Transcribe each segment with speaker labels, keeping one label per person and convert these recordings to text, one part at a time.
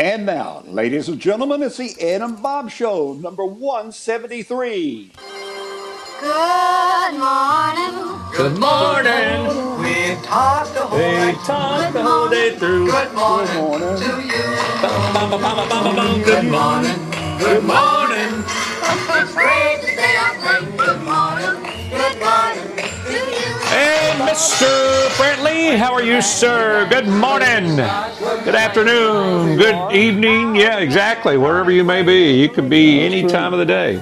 Speaker 1: And now, ladies and gentlemen, it's the Ed and Bob Show, number 173.
Speaker 2: Good morning.
Speaker 3: Good morning.
Speaker 4: We talked the whole
Speaker 3: They
Speaker 4: night.
Speaker 3: talk the whole day through.
Speaker 4: Good morning,
Speaker 1: Good morning.
Speaker 4: to you.
Speaker 3: Good morning. Good morning.
Speaker 2: It's great
Speaker 3: Mr. Brantley, how are you, sir? Good morning. Good afternoon. Good evening. Yeah, exactly. Wherever you may be, you could be any time of the day.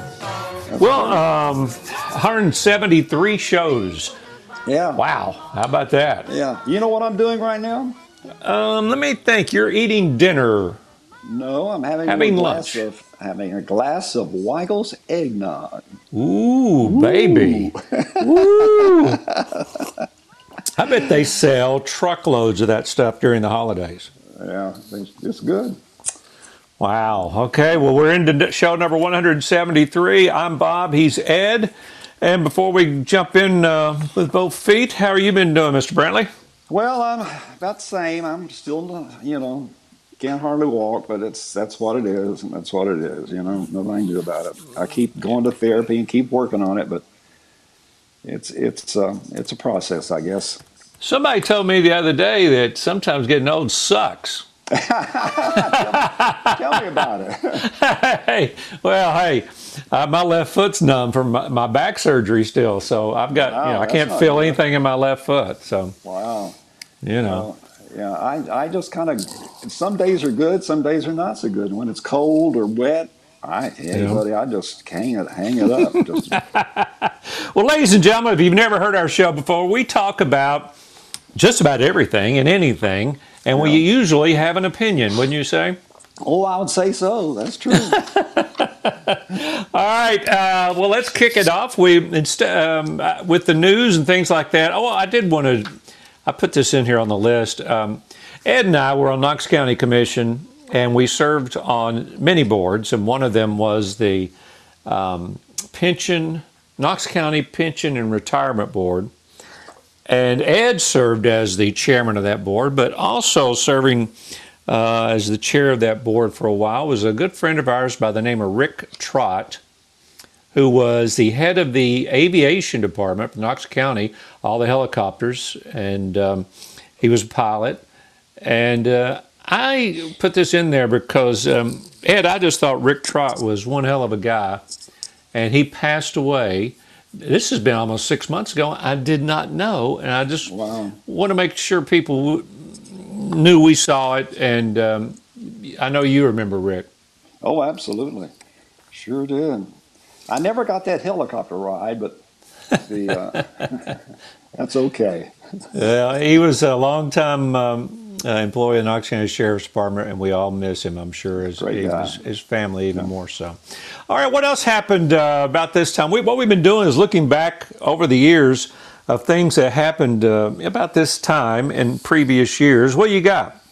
Speaker 3: Well, um, 173 shows.
Speaker 1: Yeah.
Speaker 3: Wow. How about that?
Speaker 1: Yeah. You know what I'm doing right now?
Speaker 3: Um, let me think. You're eating dinner.
Speaker 1: No, I'm having,
Speaker 3: Having
Speaker 1: a glass
Speaker 3: lunch.
Speaker 1: of having a glass of Weigel's eggnog.
Speaker 3: Ooh, baby. Ooh. I bet they sell truckloads of that stuff during the holidays.
Speaker 1: Yeah, it's, good.
Speaker 3: Wow. Okay. Well, we're into show number 173. I'm Bob. He's Ed. And before we jump in uh, with both feet, how are you been doing, Mr. Brantley?
Speaker 1: Well, I'm about the same. I'm still, you know, can't hardly walk, but it's that's what it is, and that's what it is. You know, nothing I do about it. I keep going to therapy and keep working on it, but it's it's uh, it's a process, I guess.
Speaker 3: Somebody told me the other day that sometimes getting old sucks.
Speaker 1: Tell me about it.
Speaker 3: hey, well, hey, uh, my left foot's numb from my, my back surgery still, so I've got, you know, I can't feel
Speaker 1: good.
Speaker 3: anything in my left foot. So,
Speaker 1: wow.
Speaker 3: you know.
Speaker 1: Yeah, I, I just kind of, some days are good, some days are not so good. When it's cold or wet, I,
Speaker 3: Yeah.
Speaker 1: buddy, I just hang it, hang it up. Just,
Speaker 3: Well, ladies and gentlemen, if you've never heard our show before, we talk about just about everything and anything, and we usually have an opinion, wouldn't you say?
Speaker 1: oh, I would say so. That's true.
Speaker 3: All right. Uh, well, let's kick it off. We instead um, uh, with the news and things like that. Oh, I did want to. I put this in here on the list. Um, Ed and I were on Knox County Commission, and we served on many boards, and one of them was the um, pension Knox County Pension and Retirement Board. And Ed served as the chairman of that board, but also serving uh, as the chair of that board for a while was a good friend of ours by the name of Rick Trott, who was the head of the aviation department for Knox County, all the helicopters, and um, he was a pilot. And uh, I put this in there because, um, Ed, I just thought Rick Trott was one hell of a guy, and he passed away. This has been almost six months ago. I did not know, and I just
Speaker 1: Wow.
Speaker 3: want to make sure people w- knew we saw it. And um, I know you remember Rick.
Speaker 1: oh, absolutely. Sure did. I never got that helicopter ride, but the, uh, that's okay.
Speaker 3: Yeah, he was a longtime um, uh, employee of the Sheriff's Department, and we all miss him, I'm sure, his,
Speaker 1: Great
Speaker 3: even
Speaker 1: guy.
Speaker 3: his, his family even more so. All right, what else happened uh, about this time? We, what we've been doing is looking back over the years of things that happened uh, about this time in previous years. What you got?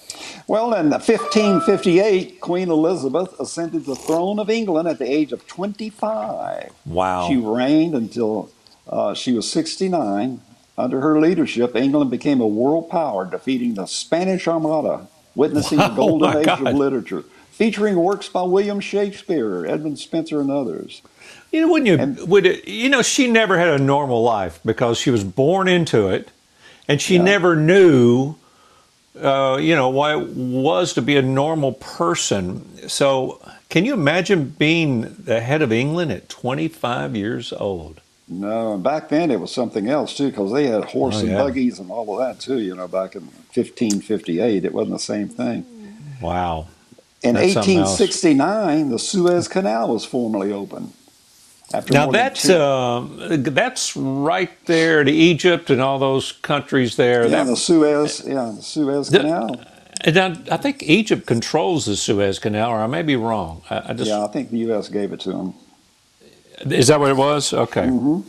Speaker 1: Well, in 1558, Queen Elizabeth ascended the throne of England at the age of 25.
Speaker 3: Wow.
Speaker 1: She reigned until uh, she was 69. Under her leadership, England became a world power, defeating the Spanish Armada, witnessing the golden age
Speaker 3: God.
Speaker 1: of literature, featuring works by William Shakespeare, Edmund Spenser, and others.
Speaker 3: You know, wouldn't you?
Speaker 1: And-
Speaker 3: would it, you know, she never had a normal life because she was born into it, and she
Speaker 1: Yeah.
Speaker 3: never knew, uh, you know, what it was to be a normal person. So, can you imagine being the head of England at 25 years old?
Speaker 1: No, and back then it was something else too, because they had horse
Speaker 3: Oh,
Speaker 1: and
Speaker 3: yeah.
Speaker 1: buggies and all of that too. You know, back in 1558, it wasn't the same thing.
Speaker 3: Wow.
Speaker 1: In
Speaker 3: That's something
Speaker 1: 1869, the Suez Canal was formally opened. After
Speaker 3: Now that's um, that's right there to Egypt and all those countries there.
Speaker 1: yeah,
Speaker 3: That-
Speaker 1: the Suez, yeah, the Suez
Speaker 3: The-
Speaker 1: Canal.
Speaker 3: and I, I think Egypt controls the Suez Canal, or I may be wrong. I, I just
Speaker 1: Yeah, I think the U.S. gave it to them.
Speaker 3: Is that what it was? Okay. All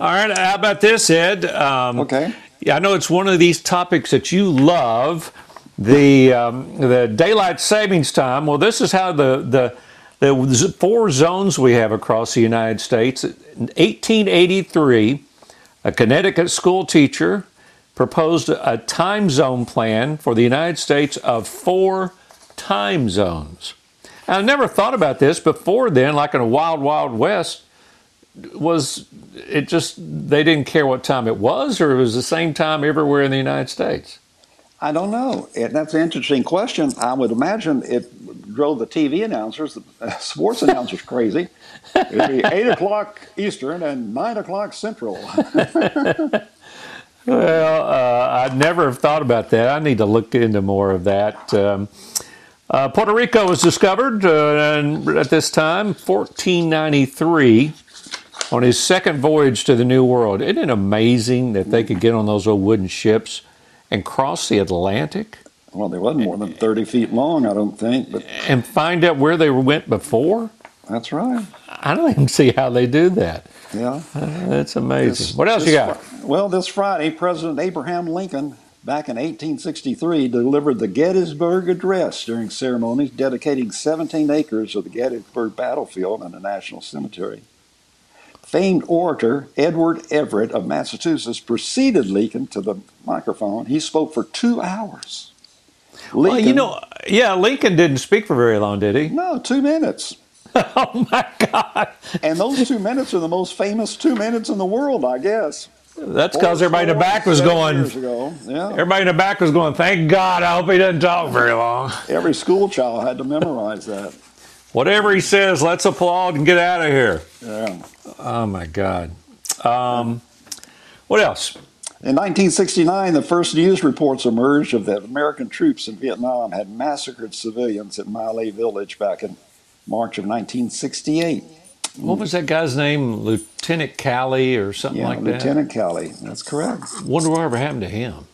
Speaker 3: right. How about this, Ed? Um,
Speaker 1: Okay.
Speaker 3: Yeah, I know it's one of these topics that you love, the um, the daylight savings time. Well, this is how the the the four zones we have across the United States. In 1883, a Connecticut school teacher proposed a time zone plan for the United States of four time zones. I never thought about this before then, like in a wild, wild west. Was it just they didn't care what time it was, or it was the same time everywhere in the United States?
Speaker 1: I don't know. That's an interesting question. I would imagine it drove the TV announcers, the uh, sports announcers, crazy. It'd be eight o'clock Eastern and nine o'clock Central.
Speaker 3: Well, uh, I'd never have thought about that. I need to look into more of that. Um, uh, Puerto Rico was discovered uh, at this time, 1493, on his second voyage to the New World. Isn't it amazing that they could get on those old wooden ships and cross the Atlantic
Speaker 1: Well, they wasn't more than thirty feet long, I don't think, but
Speaker 3: and find out where they went before?
Speaker 1: that's right.
Speaker 3: I don't even see how they do that.
Speaker 1: Yeah.
Speaker 3: That's amazing.
Speaker 1: This-
Speaker 3: what else you got?
Speaker 1: Well, this Friday, President Abraham Lincoln, back in 1863, delivered the Gettysburg Address during ceremonies dedicating 17 acres of the Gettysburg battlefield and the National Cemetery. Famed orator Edward Everett of Massachusetts preceded Lincoln to the microphone. He spoke for two hours.
Speaker 3: Well, you know, yeah, Lincoln didn't speak for very long, did he?
Speaker 1: no, two minutes.
Speaker 3: oh my God.
Speaker 1: And those two minutes are the most famous two minutes in the world, I guess.
Speaker 3: That's because everybody in the back was going.
Speaker 1: Yeah.
Speaker 3: Everybody in the back was going. Thank God. I hope he doesn't talk very long.
Speaker 1: Every school child had to memorize that.
Speaker 3: Whatever he says, let's applaud and get out of here.
Speaker 1: Yeah.
Speaker 3: Oh my God. Um, what else?
Speaker 1: In 1969, the first news reports emerged of that American troops in Vietnam had massacred civilians at My Lai Village back in March of 1968.
Speaker 3: What was that guy's name? Lieutenant Calley or something like that.
Speaker 1: Yeah,
Speaker 3: like
Speaker 1: Lieutenant Calley. That's correct.
Speaker 3: that. Wonder whatever happened to him.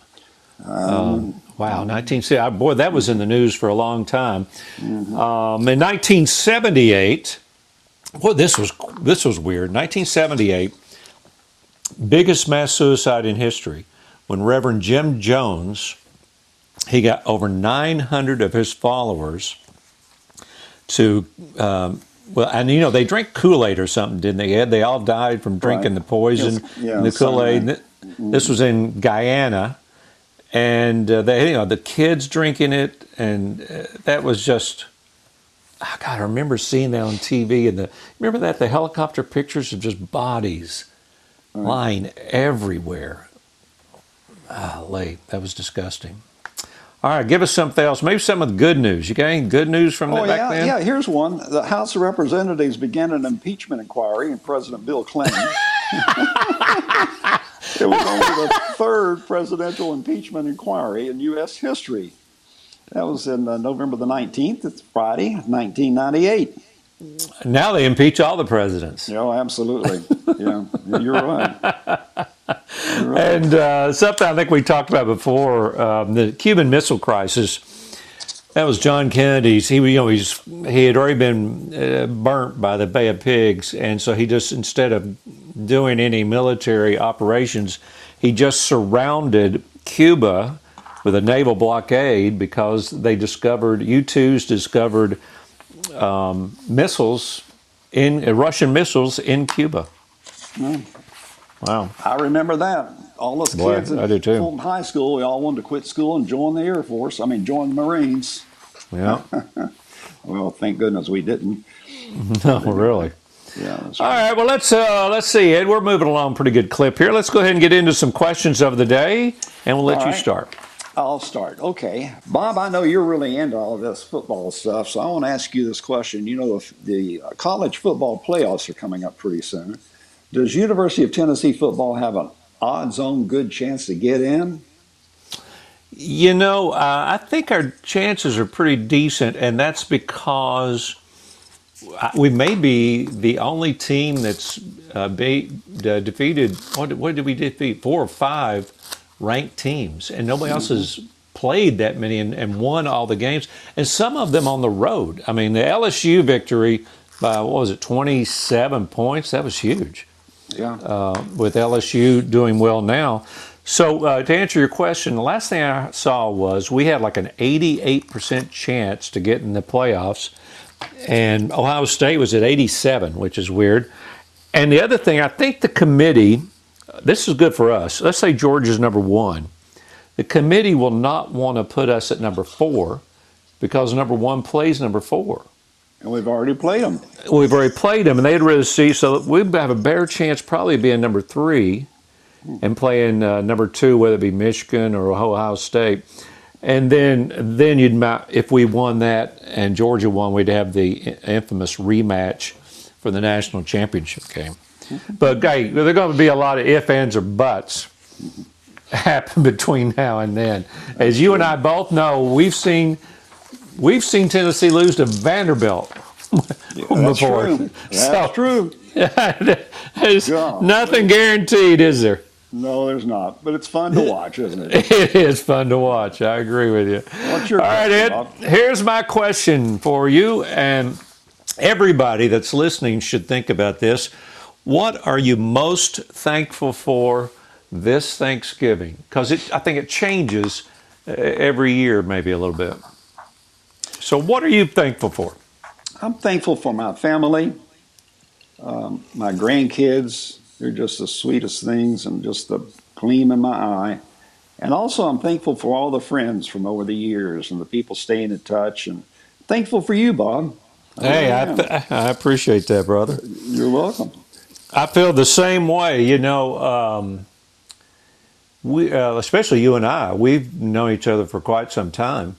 Speaker 3: Um, wow, 1960. Boy, that was in the news for a long time. Um, in 1978, boy, this was this was weird. 1978, biggest mass suicide in history, when Reverend Jim Jones, he got over 900 of his followers to. Um, well, and you know they drink Kool Aid or something, didn't they? Ed? They all died from drinking
Speaker 1: Right.
Speaker 3: the poison,
Speaker 1: Yes, yeah,
Speaker 3: the Kool Aid. This was in Guyana, and uh, they, you know, the kids drinking it, and uh, that was just. Oh God, I remember seeing that on TV, and the remember that the helicopter pictures of just bodies lying everywhere. Ah, late. That was disgusting. All right, give us something else. Maybe some of the good news. You got any good news from
Speaker 1: Oh,
Speaker 3: back
Speaker 1: yeah,
Speaker 3: then?
Speaker 1: yeah. Here's one. The House of Representatives began an impeachment inquiry in President Bill Clinton. it was only the third presidential impeachment inquiry in U.S. history. That was in uh, November the 19th. It's Friday, 1998.
Speaker 3: Now they impeach all the presidents.
Speaker 1: Yeah, absolutely. Yeah, you're right.
Speaker 3: And uh, something I think we talked about before, um, the Cuban Missile Crisis. That was John Kennedy's. He, you know, he's he had already been uh, burnt by the Bay of Pigs, and so he just instead of doing any military operations, he just surrounded Cuba with a naval blockade because they discovered U-2s discovered um, missiles in uh, Russian missiles in Cuba. Wow.
Speaker 1: I remember that. All us
Speaker 3: Boy,
Speaker 1: kids in
Speaker 3: I do too.
Speaker 1: Fulton High School, we all wanted to quit school and join the Air Force. I mean, join the Marines.
Speaker 3: Yeah.
Speaker 1: Well, thank goodness we didn't.
Speaker 3: no, really.
Speaker 1: Yeah, that's
Speaker 3: All
Speaker 1: right.
Speaker 3: right, well let's uh, let's see, Ed. We're moving along pretty good clip here. Let's go ahead and get into some questions of the day, and we'll let
Speaker 1: All
Speaker 3: you
Speaker 1: right.
Speaker 3: start.
Speaker 1: I'll start. Okay. Bob, I know you're really into all this football stuff, so I want to ask you this question. You know, the, the college football playoffs are coming up pretty soon. Does University of Tennessee football have an odds on good chance to get in?
Speaker 3: You know, uh, I think our chances are pretty decent, and that's because uh, we may be the only team that's uh, be, uh, defeated. What, what did we defeat? Four or five ranked teams, and nobody else has played that many and, and won all the games, and some of them on the road. I mean, the LSU victory by what was it, twenty-seven points? That was huge
Speaker 1: Yeah.
Speaker 3: uh, with LSU doing well now. So uh, to answer your question, the last thing I saw was we had like an 88% chance to get in the playoffs, and Ohio State was at 87, which is weird. And the other thing, I think the committee, this is good for us. Let's say Georgia's number one. The committee will not want to put us at number four because number one plays number four.
Speaker 1: And we've already played them.
Speaker 3: We've already played them, and they'd rather see. So we'd have a better chance probably being number three and playing uh, number two, whether it be Michigan or Ohio State. And then, then you'd if we won that and Georgia won, we'd have the infamous rematch for the national championship game. But hey, there are going to be a lot of ifs, ands, or buts happen between now and then. As you and I both know, we've seen we've seen Tennessee lose to Vanderbilt
Speaker 1: That's
Speaker 3: before.
Speaker 1: true. That's
Speaker 3: So-
Speaker 1: true.
Speaker 3: There's
Speaker 1: Yeah.
Speaker 3: nothing guaranteed, is there?
Speaker 1: No, there's not. But it's fun to watch, isn't it?
Speaker 3: It is fun to watch. I agree with you.
Speaker 1: What's your
Speaker 3: All right, Ed.
Speaker 1: Bob?
Speaker 3: Here's my question for you, and everybody that's listening should think about this. What are you most thankful for this Thanksgiving? Because I think it changes uh, every year, maybe a little bit. So, what are you thankful for?
Speaker 1: I'm thankful for my family, um, my grandkids. They're just the sweetest things and just the gleam in my eye. And also, I'm thankful for all the friends from over the years and the people staying in touch. And thankful for you, Bob.
Speaker 3: Hey, I, th- I appreciate that, brother.
Speaker 1: You're welcome.
Speaker 3: I feel the same way. You know, um, we, uh, especially you and I, we've known each other for quite some time,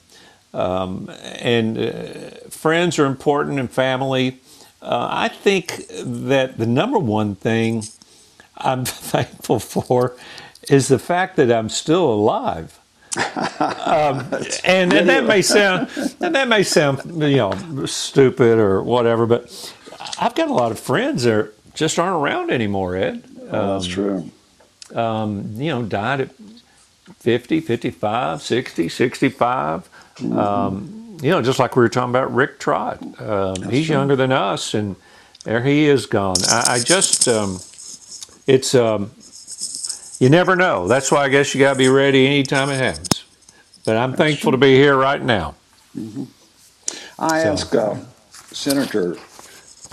Speaker 3: um, and uh, friends are important and family. Uh, I think that the number one thing I'm thankful for is the fact that I'm still alive. um, and, and that may sound and that may sound you know stupid or whatever, but I've got a lot of friends that just aren't around anymore, Ed.
Speaker 1: Oh, that's true.
Speaker 3: Um, you know, died at 50, 55, 60, 65. Um, you know, just like we were talking about Rick Trott. Um, he's younger than us, and there he is gone. I, I just, um, it's, um, you never know. That's why I guess you got to be ready anytime it happens. But I'm thankful to be here right now.
Speaker 1: I
Speaker 3: So-
Speaker 1: asked uh, Senator,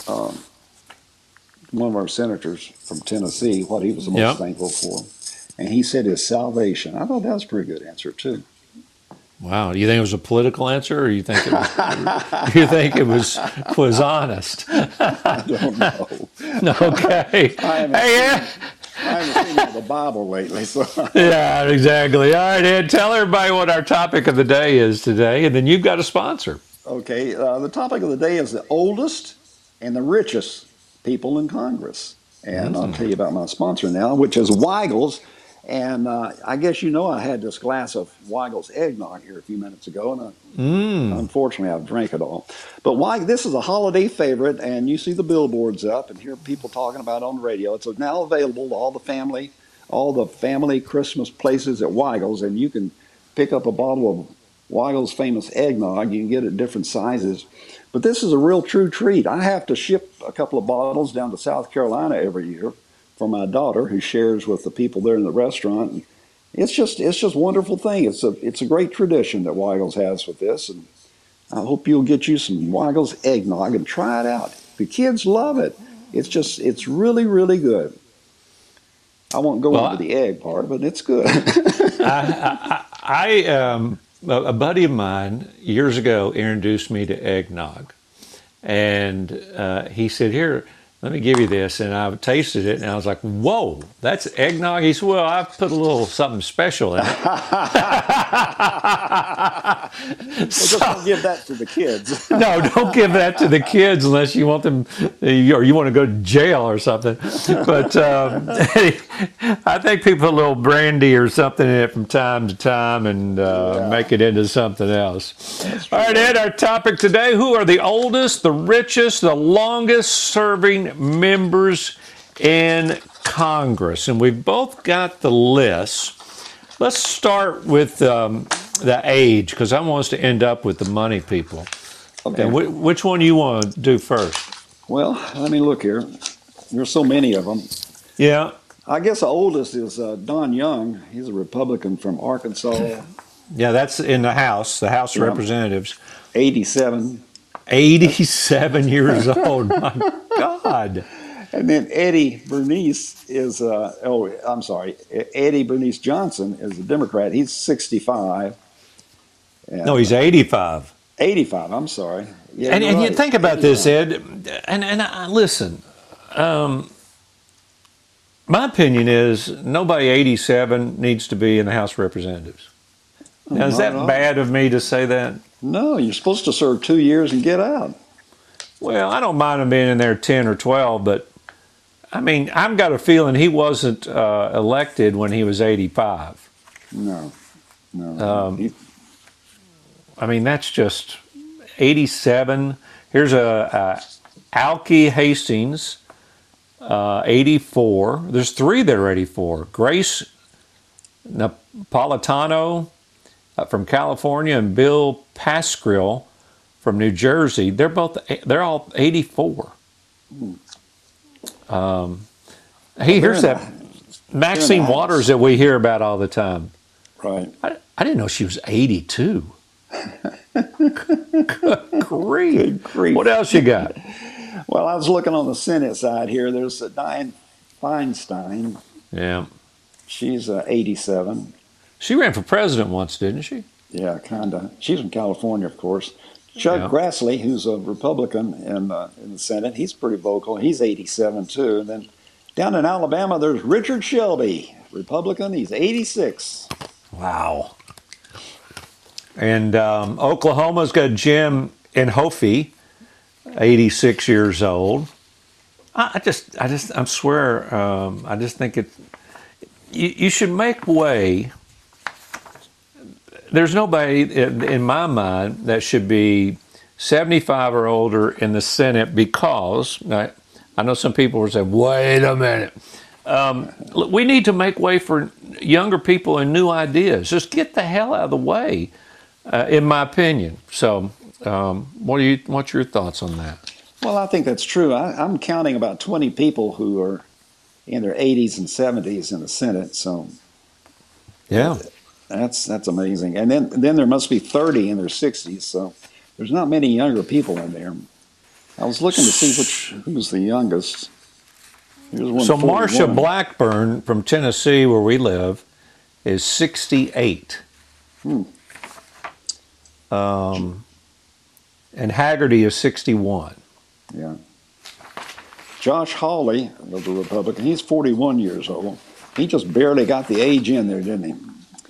Speaker 1: um, one of our senators from Tennessee, what he was the most
Speaker 3: Yep.
Speaker 1: thankful for. And he said his salvation. I thought that was a pretty good answer, too.
Speaker 3: Wow. Do you think it was a political answer, or you think it was, you think it was was honest?
Speaker 1: I don't know.
Speaker 3: Okay.
Speaker 1: I haven't
Speaker 3: Hey, Ed.
Speaker 1: I haven't seen the Bible lately, so
Speaker 3: Yeah, exactly. All right, Ed, tell everybody what our topic of the day is today, and then you've got a sponsor.
Speaker 1: okay. Uh, the topic of the day is the oldest and the richest people in Congress, and I'll tell you about my sponsor now, which is Weigel's. And uh, I guess you know I had this glass of Weigel's eggnog here a few minutes ago, and I, unfortunately I've drank it all. But why? This is a holiday favorite, and you see the billboards up and hear people talking about it on the radio. It's now available to all the family, all the family Christmas places at Weigel's, and you can pick up a bottle of Weigel's famous eggnog. You can get it in different sizes. But this is a real true treat. I have to ship a couple of bottles down to South Carolina every year for my daughter, who shares with the people there in the restaurant. It's just it's just a wonderful thing. It's a it's a great tradition that Weigel's has with this, and I hope you'll get you some Weigel's eggnog and try it out. The kids love it. It's just it's really really good. I won't go
Speaker 3: Well,
Speaker 1: into the egg part, but it's good.
Speaker 3: I I um, a a buddy of mine years ago introduced me to eggnog, and uh, he said, "Here, let me give you this." And I tasted it, and I was like, "Whoa, that's eggnog." He said, "Well, I put a little something special in it."
Speaker 1: Well, just don't give that to the kids.
Speaker 3: no, don't give that to the kids unless you want them, or you want to go to jail or something. But um, I think people put a little brandy or something in it from time to time and uh,
Speaker 1: Yeah.
Speaker 3: make it into something else. All right, Ed, our topic today who are the oldest, the richest, the longest serving members in Congress? And we've both got the list. Let's start with um, the age because I want us to end up with the money people.
Speaker 1: Okay.
Speaker 3: Whi which one do you want to do first?
Speaker 1: Well, let me look here. There's so many of them.
Speaker 3: Yeah.
Speaker 1: I guess the oldest is uh, Don Young. He's a Republican from Arkansas,
Speaker 3: Yeah, that's in the House, the House of
Speaker 1: Yeah.
Speaker 3: Representatives.
Speaker 1: 87.
Speaker 3: 87 years old. My God.
Speaker 1: And then Eddie Bernice is, uh, oh, I'm sorry, Eddie Bernice Johnson is a Democrat. He's 65. And,
Speaker 3: No, he's 85.
Speaker 1: 85. I'm sorry. Yeah,
Speaker 3: and and you think about this, Ed, and and I, listen. Um, my opinion is nobody 87 needs to be in the House of Representatives. Now, is that bad of me to say that?
Speaker 1: No, you're supposed to serve two years and get out.
Speaker 3: Well, I don't mind him being in there 10 or 12, but I mean, I've got a feeling he wasn't uh, elected when he was 85.
Speaker 1: No, no.
Speaker 3: Um,
Speaker 1: He-
Speaker 3: I mean, that's just 87. Here's a, a Alcee Hastings, uh, 84. There's three that are 84. Grace Napolitano uh, from California and Bill Pascrell from New Jersey. They're both they're all 84. Um, hey, here's that Maxine Waters that we hear about all the time.
Speaker 1: right.
Speaker 3: I, I didn't know she was 82. Good grief.
Speaker 1: grief.
Speaker 3: What else you got?
Speaker 1: Well, I was looking on the Senate side here. There's uh, Dianne Feinstein.
Speaker 3: Yeah.
Speaker 1: She's uh, 87.
Speaker 3: She ran for president once, didn't she?
Speaker 1: Yeah, kind of. She's from California, of course. Chuck
Speaker 3: Yeah.
Speaker 1: Grassley, who's a Republican in, uh, in the Senate, he's pretty vocal. He's 87 too. And then down in Alabama, there's Richard Shelby, Republican. He's 86.
Speaker 3: Wow. And um, Oklahoma's got Jim Inhofe, 86 years old. I, I just, I just, I swear, um, I just think it. You, you should make way. There's nobody in, in my mind that should be 75 or older in the Senate because I, I know some people will say, "Wait a minute." Um, we need to make way for younger people and new ideas. Just get the hell out of the way, uh, in my opinion. So, um, what do you? What's your thoughts on that?
Speaker 1: Well, I think that's true. I, I'm counting about 20 people who are in their 80s and 70s in the Senate. So
Speaker 3: Yeah,
Speaker 1: that's that's amazing. And then then there must be 30 in their 60s. So there's not many younger people in there. I was looking to see which who's the youngest. Here's one
Speaker 3: So Marsha
Speaker 1: 41.
Speaker 3: Blackburn from Tennessee, where we live, is 68.
Speaker 1: Hmm.
Speaker 3: Um, and Hagerty is 61.
Speaker 1: Yeah. Josh Hawley was a Republican. He's 41 years old. He just barely got the age in there, didn't he?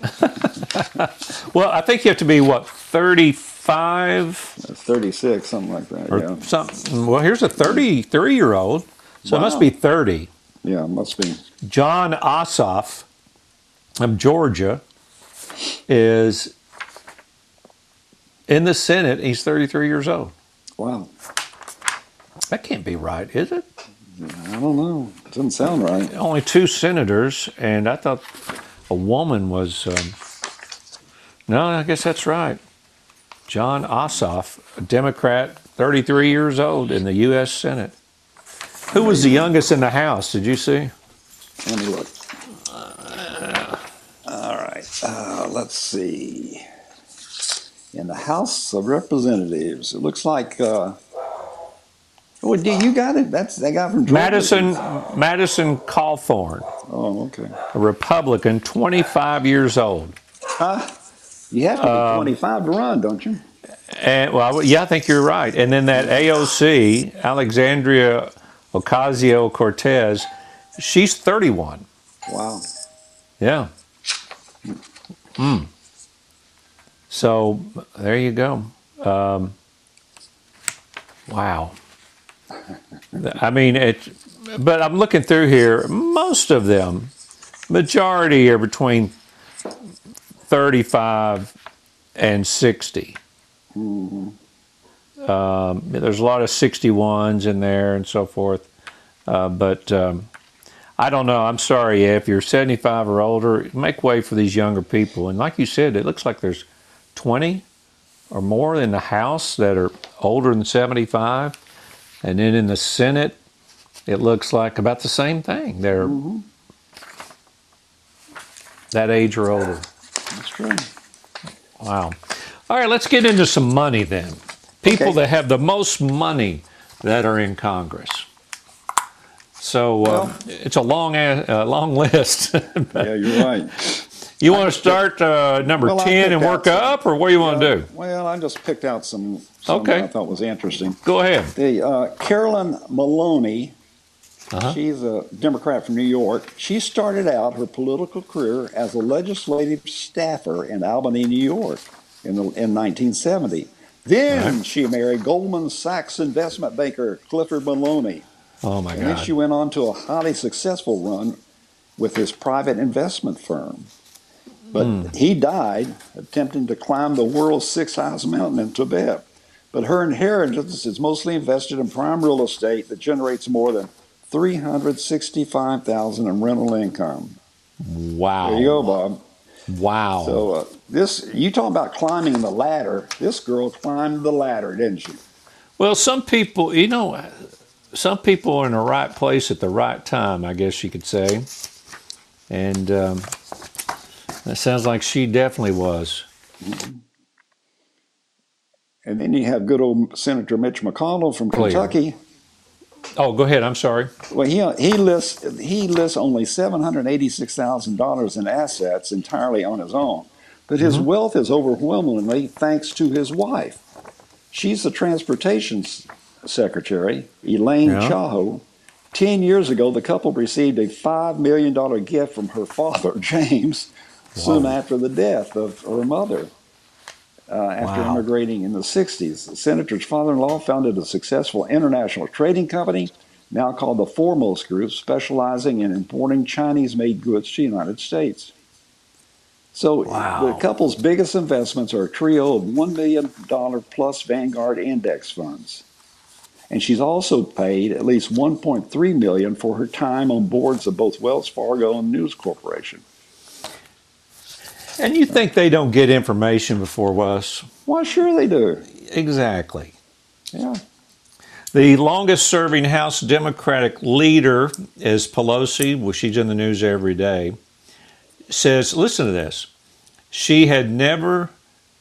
Speaker 3: Well, I think you have to be what 35
Speaker 1: 36, something like that.
Speaker 3: or
Speaker 1: yeah.
Speaker 3: something. Well, here's a 33 year old, so it must be 30.
Speaker 1: Yeah, must be.
Speaker 3: Jon Ossoff of Georgia is in the Senate. He's 33 years old.
Speaker 1: Wow.
Speaker 3: That can't be right, is it?
Speaker 1: I don't know. It Doesn't sound right.
Speaker 3: Only two senators, and I thought a woman was. Um, no, I guess that's right. Jon Ossoff, a Democrat, 33 years old in the U.S. Senate. Who was the youngest in the House? Did you see?
Speaker 1: Let me look. all right. Uh, let's see. In the House of Representatives, it looks like. Uh, oh, do you got it? That's that guy from Georgia.
Speaker 3: Madison Madison Cawthorn,
Speaker 1: Oh, okay.
Speaker 3: a Republican, 25 years old. Huh?
Speaker 1: You have to be
Speaker 3: Um,
Speaker 1: 25 to run, don't you?
Speaker 3: And well, yeah, I think you're right. And then that AOC, Alexandria Ocasio Cortez, she's 31.
Speaker 1: Wow.
Speaker 3: Yeah. Mm. So there you go. Um, wow. I mean, it. But I'm looking through here. Most of them, majority are between 35 and 60. Um, there's a lot of 61s in there and so forth. Uh, but um, I don't know. I'm sorry if you're 75 or older, make way for these younger people. And like you said, it looks like there's 20 or more in the House that are older than 75. And then in the Senate, it looks like about the same thing. They're that age or older.
Speaker 1: That's true.
Speaker 3: Wow. All right, let's get into some money then. People
Speaker 1: Okay.
Speaker 3: that have the most money that are in Congress. So uh,
Speaker 1: Well-
Speaker 3: it's a long, uh, long list.
Speaker 1: Yeah, you're right.
Speaker 3: You want to start uh, number
Speaker 1: Well,
Speaker 3: 10 and work
Speaker 1: some-
Speaker 3: up, or what do you want to do?
Speaker 1: Well, I just picked out some, some
Speaker 3: Okay.
Speaker 1: I thought was interesting.
Speaker 3: Go ahead.
Speaker 1: The uh, Carolyn Maloney,
Speaker 3: Uh-huh.
Speaker 1: she's a Democrat from New York. She started out her political career as a legislative staffer in Albany, New York, in, the, in 1970. Then she married Goldman Sachs investment banker Clifford Maloney.
Speaker 3: Oh, my God.
Speaker 1: And then she went on to a highly successful run with his private investment firm. But
Speaker 3: Hmm.
Speaker 1: he died attempting to climb the world's sixth highest mountain in Tibet. But her inheritance is mostly invested in prime real estate that generates more than 365,000 in rental income.
Speaker 3: Wow.
Speaker 1: There you go, Bob.
Speaker 3: Wow.
Speaker 1: So uh, this you talk about climbing the ladder? This girl climbed the ladder, didn't she?
Speaker 3: Well, some people, you know, some people are in the right place at the right time, I guess you could say. And um, that sounds like she definitely was.
Speaker 1: And then you have good old Senator Mitch McConnell from
Speaker 3: Clear.
Speaker 1: Kentucky.
Speaker 3: Oh, go ahead. I'm sorry.
Speaker 1: Well, he he lists he lists only seven hundred eighty six thousand dollars in assets entirely on his own, but his
Speaker 3: Mm-hmm.
Speaker 1: wealth is overwhelmingly thanks to his wife. She's the transportation secretary, Elaine
Speaker 3: Yeah.
Speaker 1: Chao. Ten years ago, the couple received a five million dollar gift from her father, James, soon after the death of her mother. Uh, after
Speaker 3: Wow.
Speaker 1: immigrating in the 60s, the senator's father in law founded a successful international trading company, now called the Foremost Group, specializing in importing Chinese made goods to the United States. So
Speaker 3: Wow.
Speaker 1: the couple's biggest investments are a trio of $1 million plus Vanguard index funds. And she's also paid at least 1.3 million for her time on boards of both Wells Fargo and News Corporation.
Speaker 3: And you think they don't get information before us?
Speaker 1: Why, sure they do.
Speaker 3: Exactly.
Speaker 1: Yeah.
Speaker 3: The longest serving House Democratic leader is Pelosi. Well, she's in the news every day. Says, listen to this. She had never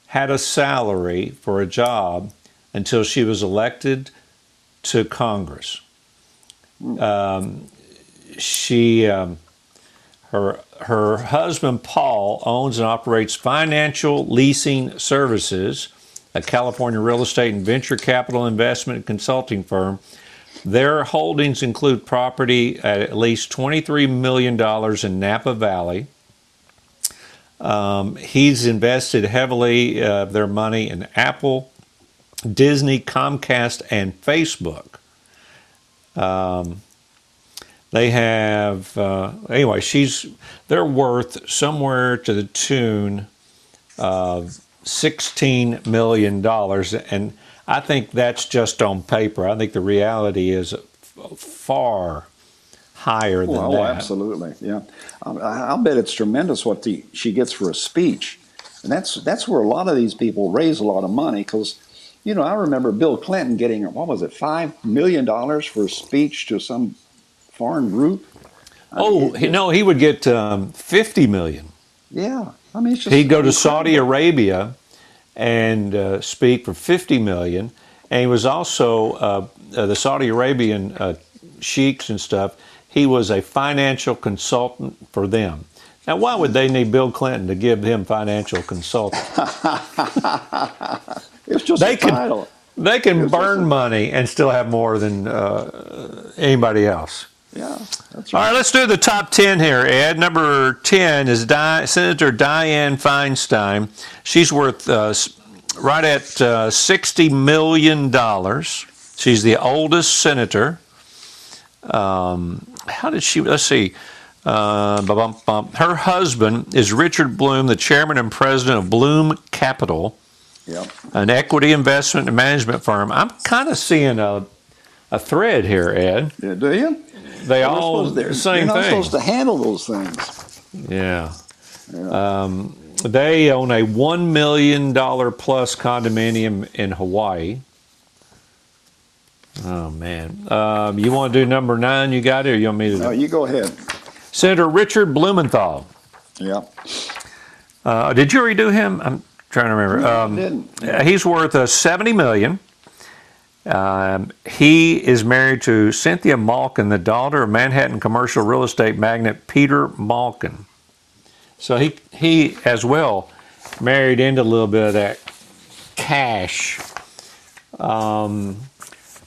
Speaker 3: had a salary for a job until she was elected to Congress. Um, she, um, her, her husband Paul owns and operates Financial Leasing Services, a California real estate and venture capital investment consulting firm. Their holdings include property at at least $23 million in Napa Valley. Um, he's invested heavily uh, their money in Apple, Disney, Comcast, and Facebook. Um, they have uh, anyway. She's they're worth somewhere to the tune of sixteen million dollars, and I think that's just on paper. I think the reality is far higher than
Speaker 1: Well,
Speaker 3: that.
Speaker 1: oh, absolutely, yeah. Um, I- I'll bet it's tremendous what the, she gets for a speech, and that's that's where a lot of these people raise a lot of money because, you know, I remember Bill Clinton getting what was it, five million dollars for a speech to some foreign group. I mean,
Speaker 3: Oh
Speaker 1: it-
Speaker 3: no, he would get um, fifty million.
Speaker 1: yeah. I mean, it's just
Speaker 3: He'd go to. Saudi Arabia and uh, speak for 50 million. And he was also uh, uh, the Saudi Arabian uh, sheiks and stuff. He was a financial consultant for them. Now, why would they need Bill Clinton to give him financial consulting?
Speaker 1: It's just
Speaker 3: They
Speaker 1: a
Speaker 3: can
Speaker 1: title.
Speaker 3: they can burn money and still have more than uh, anybody else.
Speaker 1: Yeah, that's
Speaker 3: All
Speaker 1: right.
Speaker 3: right, let's do the top 10 here, Ed. Number 10 is Di- Senator Dianne Feinstein. She's worth uh, right at uh, $60 million. She's the oldest senator. Um, how did she, let's see. Uh, bum, bum. Her husband is Richard Blum, the chairman and president of Blum Capital,
Speaker 1: Yep.
Speaker 3: an equity investment and management firm. I'm kind of seeing a, a thread here, Ed.
Speaker 1: Yeah, do you?
Speaker 3: They
Speaker 1: You're
Speaker 3: all
Speaker 1: supposed-
Speaker 3: the
Speaker 1: You're not
Speaker 3: thing.
Speaker 1: supposed to handle those things.
Speaker 3: Yeah. Um, they own a $1 million plus condominium in Hawaii. Oh, man. Um, you want to do number nine? You got it, or you want me to do
Speaker 1: No, you go ahead.
Speaker 3: Senator Richard Blumenthal.
Speaker 1: Yeah.
Speaker 3: Uh, did you already do him? I'm trying to remember.
Speaker 1: I
Speaker 3: Um,
Speaker 1: didn't.
Speaker 3: he's worth uh, 70 million. Um, he is married to Cynthia Malkin, the daughter of Manhattan commercial real estate magnate Peter Malkin. So he he as well married into a little bit of that cash. Um,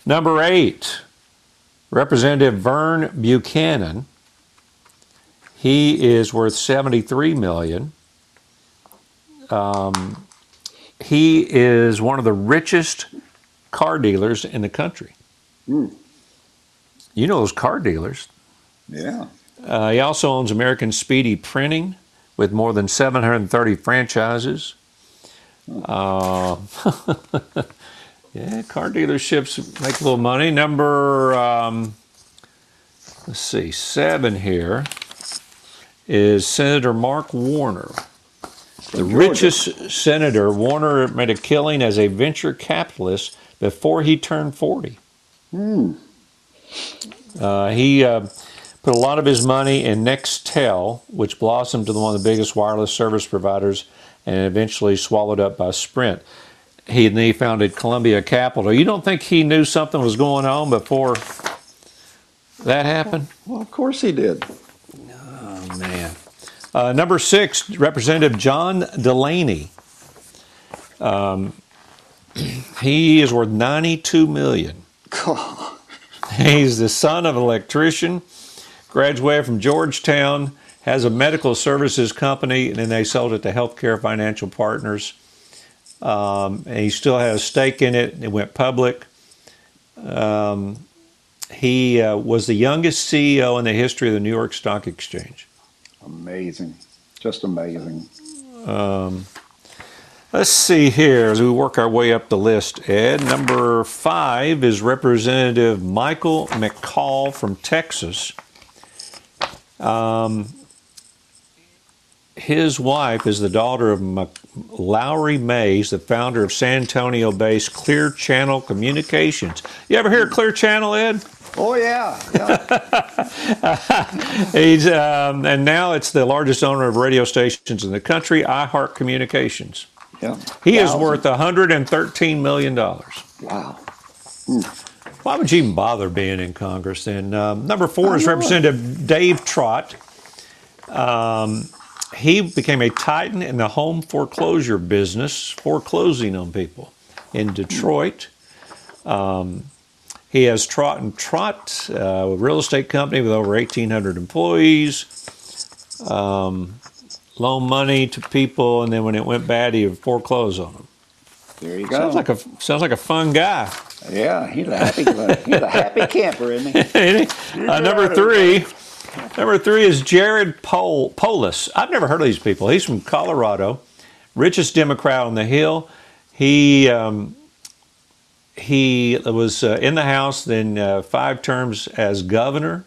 Speaker 3: number eight, Representative Vern Buchanan. He is worth seventy-three million. Um, he is one of the richest car dealers in the country.
Speaker 1: Hmm.
Speaker 3: You know those car dealers.
Speaker 1: Yeah.
Speaker 3: Uh, he also owns American Speedy Printing with more than 730 franchises. Uh, yeah, car dealerships make a little money. Number, um, let's see, seven here is Senator Mark Warner. The richest senator, Warner made a killing as a venture capitalist before he turned 40. Uh, he uh, put a lot of his money in Nextel, which blossomed to one of the biggest wireless service providers and eventually swallowed up by Sprint. He and he founded Columbia Capital. You don't think he knew something was going on before that happened?
Speaker 1: Well, of course he did.
Speaker 3: Oh, man. Uh, number six, Representative John Delaney. Um, he is worth 92 million.
Speaker 1: God.
Speaker 3: He's the son of an electrician, graduated from Georgetown, has a medical services company, and then they sold it to Healthcare Financial Partners. Um, and he still has a stake in it. It went public. Um, he uh, was the youngest CEO in the history of the New York Stock Exchange.
Speaker 1: Amazing. Just amazing.
Speaker 3: Let's see here as we work our way up the list, Ed. Number five is Representative Michael McCaul from Texas. Um, his wife is the daughter of Lowry Mays, the founder of San Antonio based Clear Channel Communications. You ever hear of Clear Channel, Ed?
Speaker 1: Oh, yeah. yeah.
Speaker 3: He's, um, and now it's the largest owner of radio stations in the country, iHeart Communications.
Speaker 1: Yeah.
Speaker 3: He is worth $113 million.
Speaker 1: Wow.
Speaker 3: Why would you even bother being in Congress? And um, number four
Speaker 1: I
Speaker 3: is. Representative Dave Trott. Um, he became a titan in the home foreclosure business, foreclosing on people in Detroit. Um, he has Trott and Trott, uh, a real estate company with over 1,800 employees. Um, loan money to people, and then when it went bad, he would foreclose on them.
Speaker 1: There you go.
Speaker 3: Sounds like a sounds like a fun guy.
Speaker 1: yeah, he's a happy, he's a happy camper, isn't he?
Speaker 3: uh, number three, number three is Jared Pol- Polis. I've never heard of these people. He's from Colorado, richest Democrat on the Hill. He um, he was uh, in the House, then uh, five terms as governor.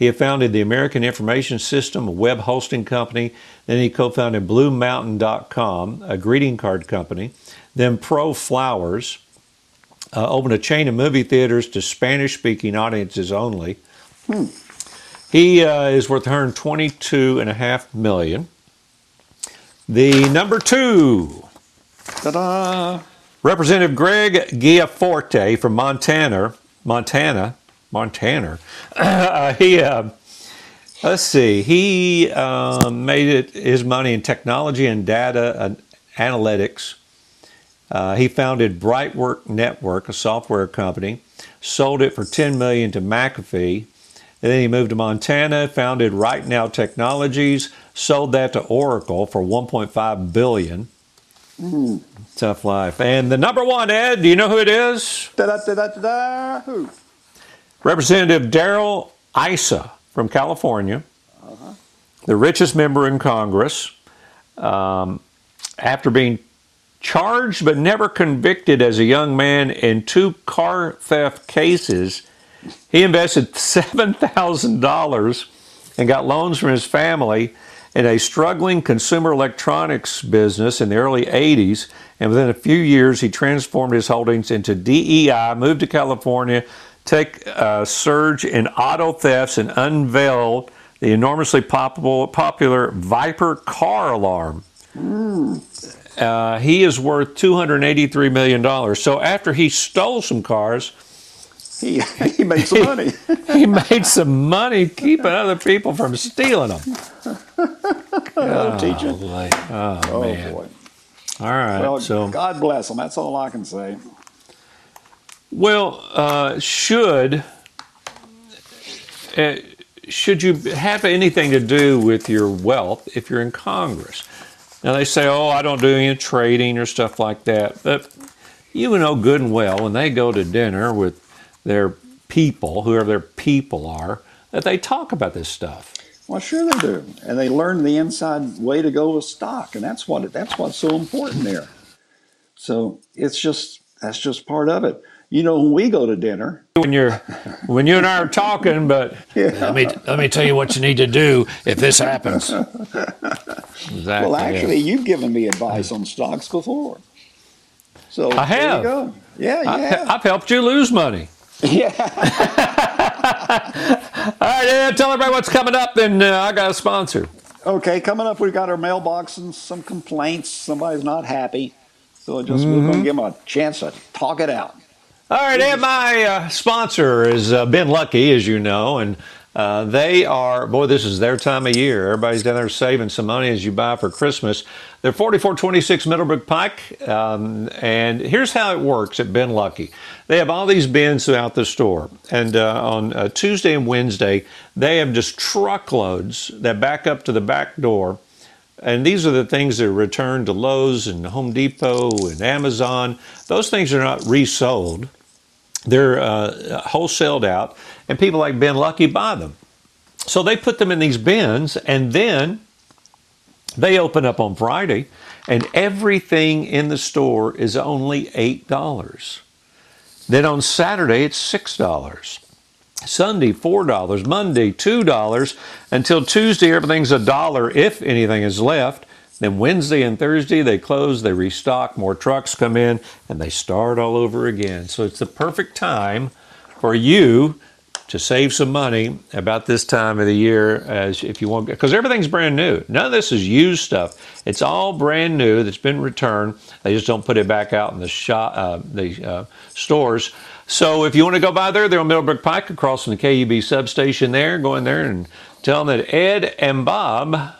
Speaker 3: He had founded the American Information System, a web hosting company. Then he co-founded BlueMountain.com, a greeting card company. Then Pro Flowers, uh, opened a chain of movie theaters to Spanish-speaking audiences only. He uh, is worth 122 and a half million. The number two,
Speaker 1: Ta-da!
Speaker 3: Representative Greg Gianforte from Montana, Montana, Montana. Uh, he, uh, let's see, he uh, made it his money in technology and data and analytics. Uh, he founded Brightwork Network, a software company, sold it for 10 million to McAfee. And then he moved to Montana, founded Right Now Technologies, sold that to Oracle for 1.5 billion. Tough life. And the number one, Ed, do you know who it is?
Speaker 1: Da-da-da-da-da. Who?
Speaker 3: Representative Darrell Issa from California, the richest member in Congress, um, after being charged but never convicted as a young man in two car theft cases, he invested $7,000 and got loans from his family in a struggling consumer electronics business in the early 80s. And within a few years, he transformed his holdings into DEI, moved to California, take a surge in auto thefts, and unveiled the enormously popular, popular Viper car alarm. Uh, he is worth $283 million. So after he stole some cars,
Speaker 1: He, he made some money.
Speaker 3: he made some money keeping other people from stealing them.
Speaker 1: That'll teach you.
Speaker 3: Oh,
Speaker 1: oh
Speaker 3: man.
Speaker 1: boy.
Speaker 3: All right.
Speaker 1: Well,
Speaker 3: so,
Speaker 1: God bless him. That's all I can say.
Speaker 3: Well, uh, should uh, should you have anything to do with your wealth if you're in Congress? Now they say, "Oh, I don't do any trading or stuff like that," but you know good and well when they go to dinner with their people, whoever their people are, that they talk about this stuff.
Speaker 1: Well, sure they do, and they learn the inside way to go with stock, and that's what that's what's so important there. So it's just that's just part of it. You know, when we go to dinner,
Speaker 3: when you're when you and I are talking, but let me let me tell you what you need to do if this happens. Exactly.
Speaker 1: well,
Speaker 3: yeah.
Speaker 1: actually, you've given me advice on stocks before. So
Speaker 3: I
Speaker 1: There
Speaker 3: have.
Speaker 1: you go. Yeah,
Speaker 3: I've,
Speaker 1: yeah,
Speaker 3: I've helped you lose money.
Speaker 1: yeah.
Speaker 3: All right, yeah, tell everybody what's coming up, and uh, I got a sponsor.
Speaker 1: Okay, coming up, we've got our mailbox and some complaints. Somebody's not happy, so I just we're
Speaker 3: Mm-hmm.
Speaker 1: going to give them a chance to talk it out.
Speaker 3: All right, and my uh, sponsor is uh, Bin Lucky, as you know, and uh, they are, boy, this is their time of year. Everybody's down there saving some money as you buy for Christmas. They're 4426 Middlebrook Pike, um, and here's how it works at Bin Lucky. They have all these bins throughout the store, and uh, on uh, Tuesday and Wednesday, they have just truckloads that back up to the back door. And these are the things that are returned to Lowe's and Home Depot and Amazon. Those things are not resold they're uh, wholesaled out, and people like Bin Lucky buy them. So they put them in these bins, and then they open up on Friday, and everything in the store is only $8. Then on Saturday, it's $6. Sunday, $4. Monday, $2. Until Tuesday, everything's a dollar if anything is left. Then Wednesday and Thursday, they close, they restock, more trucks come in, and they start all over again. So it's the perfect time for you to save some money about this time of the year as if you want because everything's brand new. None of this is used stuff. It's all brand new that's been returned. They just don't put it back out in the shop uh, the uh, stores. So if you want to go by there they're on middlebrook pike across from the kub substation there go in there and tell them that ed and bob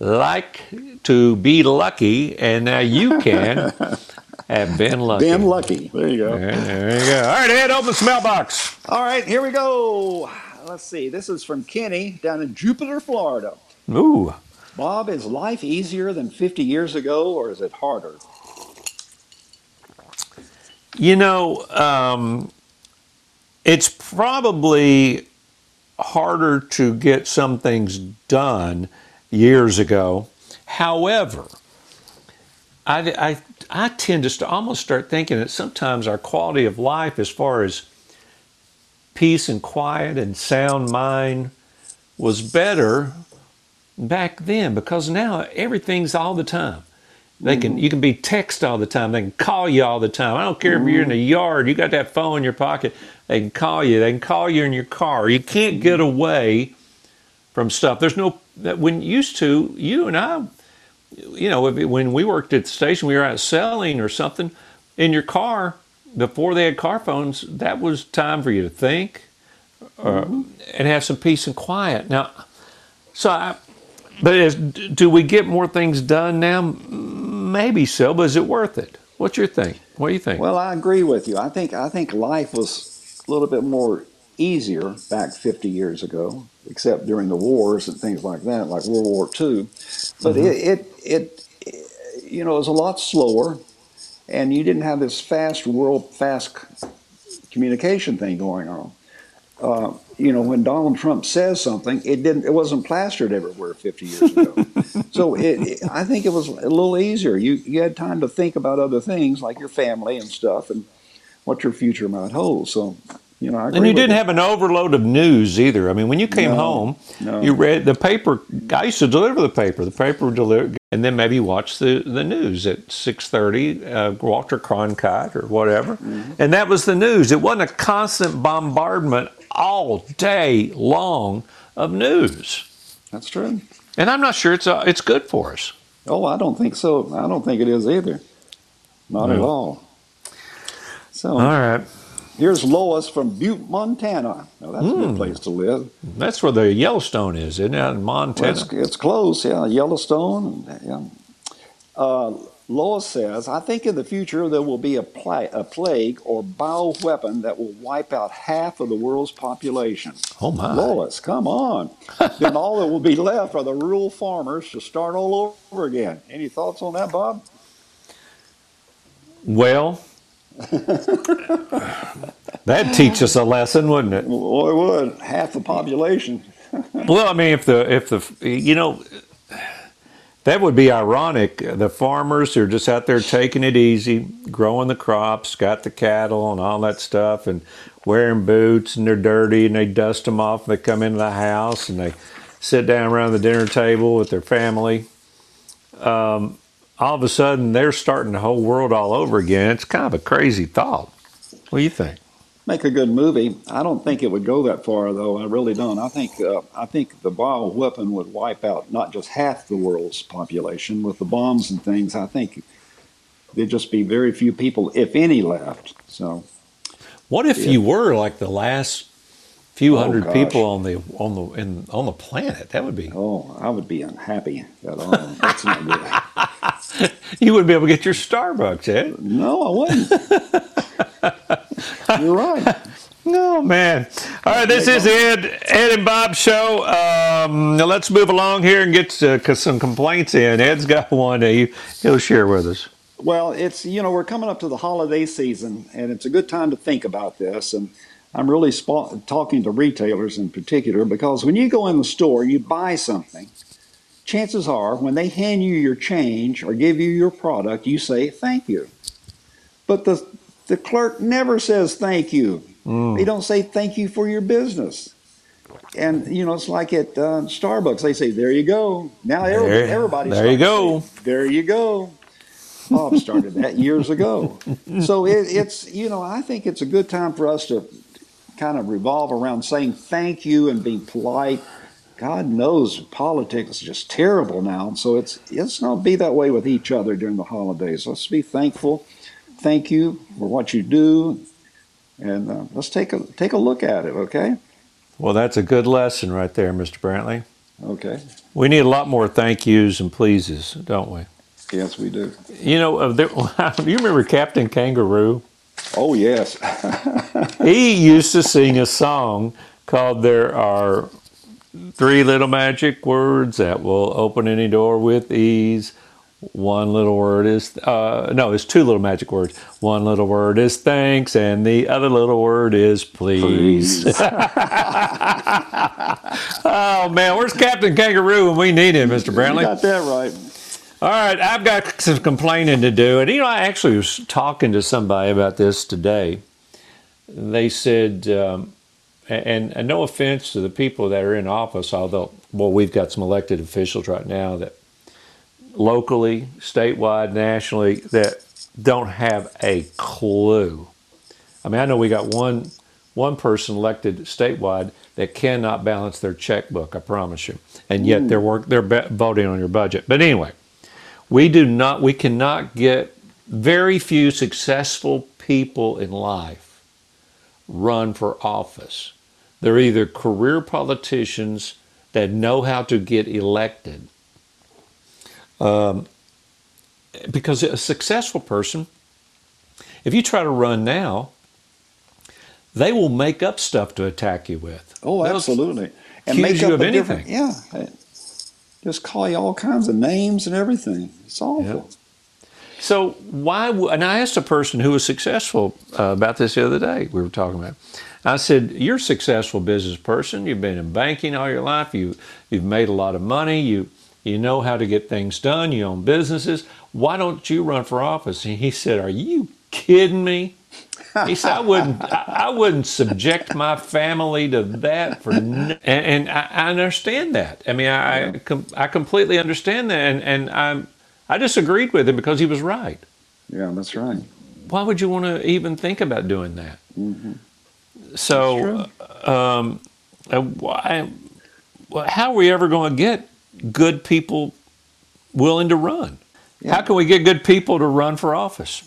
Speaker 3: like to be lucky and now you can have been lucky
Speaker 1: Been Lucky. There you go.
Speaker 3: there, there you go all right ed open the mailbox
Speaker 1: All right, here we go. Let's see. This is from Kenny down in Jupiter, Florida.
Speaker 3: ooh
Speaker 1: Bob, is life easier than 50 years ago, or is it harder?
Speaker 3: You know, um, it's probably harder to get some things done years ago. However, I, I, I tend to almost start thinking that sometimes our quality of life, as far as peace and quiet and sound mind, was better back then because now everything's all the time. They can mm-hmm. you can be text all the time. They can call you all the time. I don't care if you're in the mm-hmm. yard, you got that phone in your pocket. They can call you. They can call you in your car. You can't get mm-hmm. away from stuff. There's no that when used to you and I, you know, if- when we worked at the station, we were out selling or something in your car before they had car phones. That was time for you to think uh, and have some peace and quiet. Now, so I, but is, do we get more things done now? Maybe so, but is it worth it? What's your thing? What do you think?
Speaker 1: Well, I agree with you. I think I think life was a little bit more easier back 50 years ago, except during the wars and things like that, like World War II. But it, it it you know it was a lot slower, and you didn't have this fast world fast communication thing going on. Uh, you know, when Donald Trump says something, it didn't. It wasn't plastered everywhere 50 years ago. so it, it, I think it was a little easier. You you had time to think about other things like your family and stuff, and what your future might hold. So, you know,
Speaker 3: and you didn't have an overload of news either. I mean, when you came
Speaker 1: No,
Speaker 3: home,
Speaker 1: no.
Speaker 3: you read the paper. I used to deliver the paper. The paper would deliver, and then maybe watch the, the news at six thirty, uh, Walter Cronkite or whatever,
Speaker 1: Mm-hmm.
Speaker 3: and that was the news. It wasn't a constant bombardment all day long of news.
Speaker 1: That's true.
Speaker 3: And I'm not sure it's uh, it's good for us.
Speaker 1: Oh, I don't think so. I don't think it is either. Not at all. So,
Speaker 3: All right.
Speaker 1: Here's Lois from Butte, Montana. Now, that's a
Speaker 3: Hmm.
Speaker 1: good place to live.
Speaker 3: That's where the Yellowstone is, isn't it? In
Speaker 1: Well,
Speaker 3: Montana.
Speaker 1: it's, it's close, yeah. Yellowstone. Yeah. Uh, Lois says, I think in the future there will be a, pla- a plague or bioweapon that will wipe out half of the world's population.
Speaker 3: Oh, my.
Speaker 1: Lois, come on. then all that will be left are the rural farmers to start all over again. Any thoughts on that, Bob?
Speaker 3: Well, that'd teach us a lesson, wouldn't it?
Speaker 1: Well, it would. Half the population.
Speaker 3: Well, I mean, if the if the you know that would be ironic. The farmers are just out there taking it easy, growing the crops, got the cattle and all that stuff, and wearing boots, and they're dirty, and they dust them off. And they come into the house and they sit down around the dinner table with their family. Um, all of a sudden, they're starting the whole world all over again. It's kind of a crazy thought. What do you think?
Speaker 1: Make a good movie. I don't think it would go that far, though. I really don't. I think uh, I think the bioweapon would wipe out not just half the world's population with the bombs and things. I think there'd just be very few people, if any, left. So
Speaker 3: What if
Speaker 1: Yeah.
Speaker 3: you were like the last few
Speaker 1: Oh,
Speaker 3: hundred people on the on the in, on the planet? That would be.
Speaker 1: Oh, I would be unhappy. That's not good.
Speaker 3: You wouldn't be able to get your Starbucks, Ed.
Speaker 1: No, I wouldn't. You're right.
Speaker 3: No, man. All right, this is Ed Ed and Bob show. Um, let's move along here and get uh, some complaints in. Ed's got one that he, he'll share with us.
Speaker 1: Well, it's you know we're coming up to the holiday season, and it's a good time to think about this. And I'm really talking to retailers in particular because when you go in the store and you buy something, chances are when they hand you your change or give you your product, you say thank you. But the the clerk never says thank you. They don't say thank you for your business. And you know it's like at uh, Starbucks. They say there you go. Now everybody,
Speaker 3: There-
Speaker 1: everybody
Speaker 3: there you go.
Speaker 1: saying, there you go. Bob started that years ago. So it, it's, you know, I think it's a good time for us to kind of revolve around saying thank you and being polite. God knows politics is just terrible now. So it's, let's not be that way with each other during the holidays. Let's be thankful. Thank you for what you do. And uh, let's take a, take a look at it, okay?
Speaker 3: Well, that's a good lesson right there, Mr. Brantley.
Speaker 1: Okay.
Speaker 3: We need a lot more thank yous and pleases, don't we?
Speaker 1: Yes, we do.
Speaker 3: You know, uh, there, do you remember Captain Kangaroo?
Speaker 1: Oh, yes.
Speaker 3: he used to sing a song called There Are Three Little Magic Words That Will Open Any Door with Ease. One little word is, uh, no, it's two little magic words. One little word is thanks, and the other little word is please. oh, man, where's Captain Kangaroo when we need him, Mr.
Speaker 1: you
Speaker 3: Brantley?
Speaker 1: got that right.
Speaker 3: All right, I've got some complaining to do. And, you know, I actually was talking to somebody about this today. They said, um, and, and no offense to the people that are in office, although, well, we've got some elected officials right now that locally, statewide, nationally, that don't have a clue. I mean, I know we got one one person elected statewide that cannot balance their checkbook. I promise you, and yet they're work they're voting on your budget. But anyway, we do not we cannot get very few successful people in life run for office. They're either career politicians that know how to get elected. Um, because a successful person, if you try to run now, they will make up stuff to attack you with.
Speaker 1: Oh,
Speaker 3: They'll
Speaker 1: absolutely.
Speaker 3: accuse you
Speaker 1: up
Speaker 3: of anything.
Speaker 1: Yeah. Just call you all kinds of names and everything. It's awful.
Speaker 3: So why? w- And I asked a person who was successful uh, about this the other day. We were talking about. it. I said, "You're a successful business person. You've been in banking all your life. You you've made a lot of money. You you know how to get things done. You own businesses. Why don't you run for office?" And he said, "Are you kidding me?" He said, "I wouldn't. I, I wouldn't subject my family to that for." n-" And, and I, I understand that. I mean, I I, com- I completely understand that, and and I'm I disagreed with him because he was right.
Speaker 1: Yeah, that's right.
Speaker 3: Why would you want to even think about doing that?
Speaker 1: Mm-hmm.
Speaker 3: So, um, uh, why? How are we ever going to get good people willing to run?
Speaker 1: Yeah.
Speaker 3: How can we get good people to run for office?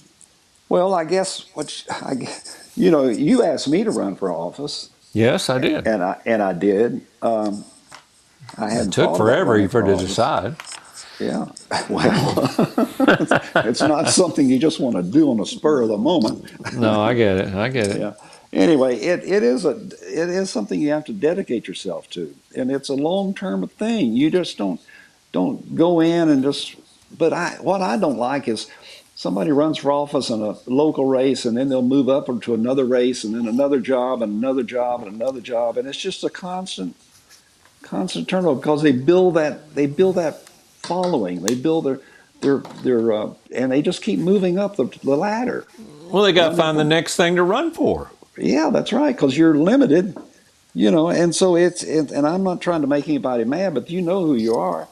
Speaker 1: Well, I guess what sh- I, gue- you know, you asked me to run for office,
Speaker 3: Yes, I did.
Speaker 1: and I and I did. Um, I had
Speaker 3: It took forever for to decide.
Speaker 1: Yeah, well, it's not something you just want to do on the spur of the moment.
Speaker 3: No, I get it. I get it.
Speaker 1: Yeah. Anyway, it, it is a it is something you have to dedicate yourself to, and it's a long term thing. You just don't don't go in and just. But I what I don't like is somebody runs for office in a local race, and then they'll move up to another race, and then another job, and another job, and another job, and it's just a constant constant turnover because they build that they build that following, they build their their their uh, and they just keep moving up the, the ladder.
Speaker 3: Well, they got to find the next thing to run for.
Speaker 1: Yeah, that's right. Because you're limited, you know, and so it's it, and I'm not trying to make anybody mad, but you know who you are.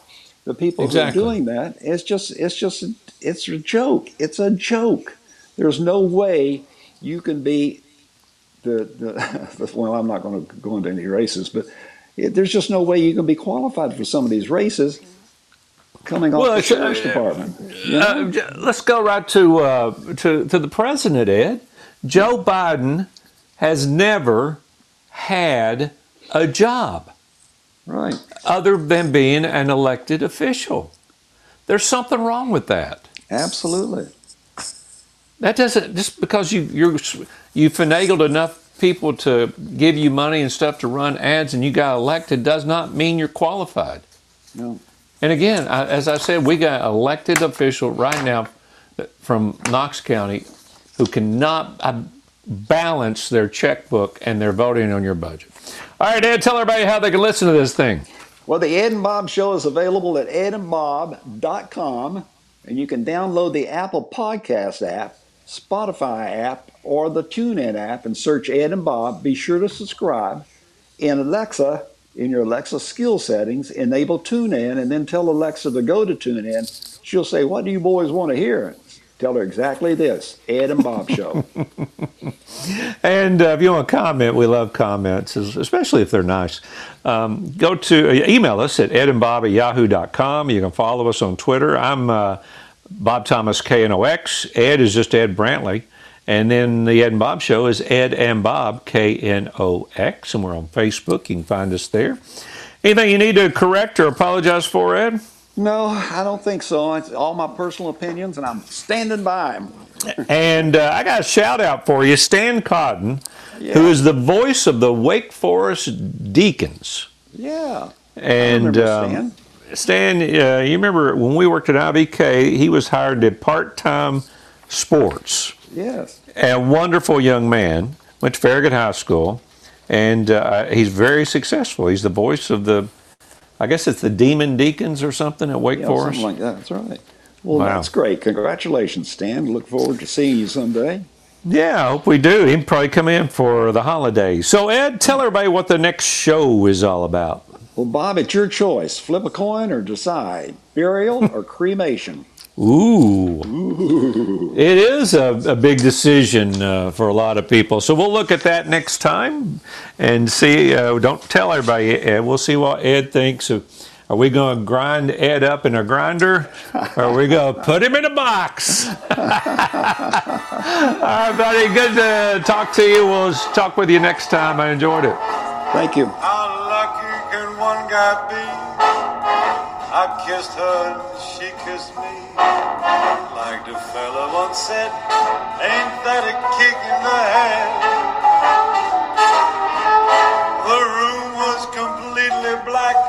Speaker 1: The people
Speaker 3: Exactly.
Speaker 1: who are doing that, it's just it's just it's a joke. It's a joke. There's no way you can be the the. Well, I'm not going to go into any races, but it, there's just no way you can be qualified for some of these races coming off
Speaker 3: Well,
Speaker 1: the
Speaker 3: it's,
Speaker 1: sheriff's
Speaker 3: uh,
Speaker 1: department. you know?
Speaker 3: Uh, let's go right to uh, to to the president, Ed. Joe Biden has never had a job
Speaker 1: right.
Speaker 3: other than being an elected official. There's something wrong with that.
Speaker 1: Absolutely.
Speaker 3: That doesn't just because you you're you finagled enough people to give you money and stuff to run ads and you got elected does not mean you're qualified.
Speaker 1: No.
Speaker 3: And again, I, as I said, we got elected official right now from Knox County who cannot uh, balance their checkbook and they're voting on your budget. All right, Ed, tell everybody how they can listen to this thing.
Speaker 1: Well, the Ed and Bob Show is available at edandbob.com, and you can download the Apple Podcast app, Spotify app, or the TuneIn app and search Ed and Bob. Be sure to subscribe. In Alexa, in your Alexa skill settings, enable TuneIn, and then tell Alexa to go to TuneIn. She'll say, What do you boys want to hear? Tell her exactly this Ed and Bob Show.
Speaker 3: And uh, if you want to comment, we love comments, especially if they're nice. Um, go to uh, email us at edandbob at yahoo.com. You can follow us on Twitter. I'm uh, Bob Thomas KNOX. Ed is just Ed Brantley. And then the Ed and Bob Show is Ed and Bob KNOX. And we're on Facebook. You can find us there. Anything you need to correct or apologize for, Ed?
Speaker 1: No, I don't think so. It's all my personal opinions, and I'm standing by them.
Speaker 3: And uh, I got a shout out for you, Stan Cotton, who
Speaker 1: Yeah.
Speaker 3: is the voice of the Wake Forest Deacons.
Speaker 1: Yeah.
Speaker 3: And um, Stan, uh, you remember when we worked at IVK, he was hired to part time sports.
Speaker 1: Yes.
Speaker 3: A wonderful young man, went to Farragut High School, and uh, he's very successful. He's the voice of the, I guess it's the Demon Deacons or something at Wake
Speaker 1: Yeah,
Speaker 3: Forest.
Speaker 1: something like that. That's right. Well,
Speaker 3: Wow.
Speaker 1: that's great. Congratulations, Stan. Look forward to seeing you someday.
Speaker 3: Yeah, I hope we do. He'll probably come in for the holidays. So, Ed, tell everybody what the next show is all about.
Speaker 1: Well, Bob, it's your choice. Flip a coin or decide burial or cremation.
Speaker 3: Ooh. It is a, a big decision uh, for a lot of people. So we'll look at that next time and see. Uh, don't tell everybody, Ed. We'll see what Ed thinks. Of, are we going to grind Ed up in a grinder? Or are we going to put him in a box? All right, buddy. Good to talk to you. We'll talk with you next time. I enjoyed it.
Speaker 1: Thank you.
Speaker 4: I kissed her and she kissed me. Like the fella once said, ain't that a kick in the head? The room was completely black.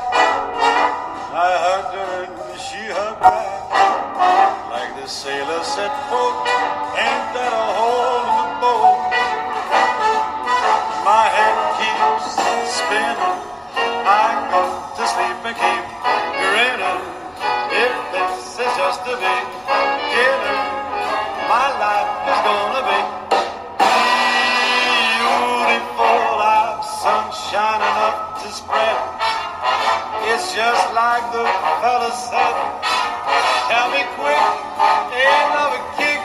Speaker 4: I hugged her and she hugged back. Like the sailor said, folk, ain't that a hole in the boat? My head keeps spinning. I go to sleep and keep grinning. If this is just a beginning, my life is gonna be beautiful. I've sunshine enough to spread. It's just like the fella said. Tell me quick, ain't love a kick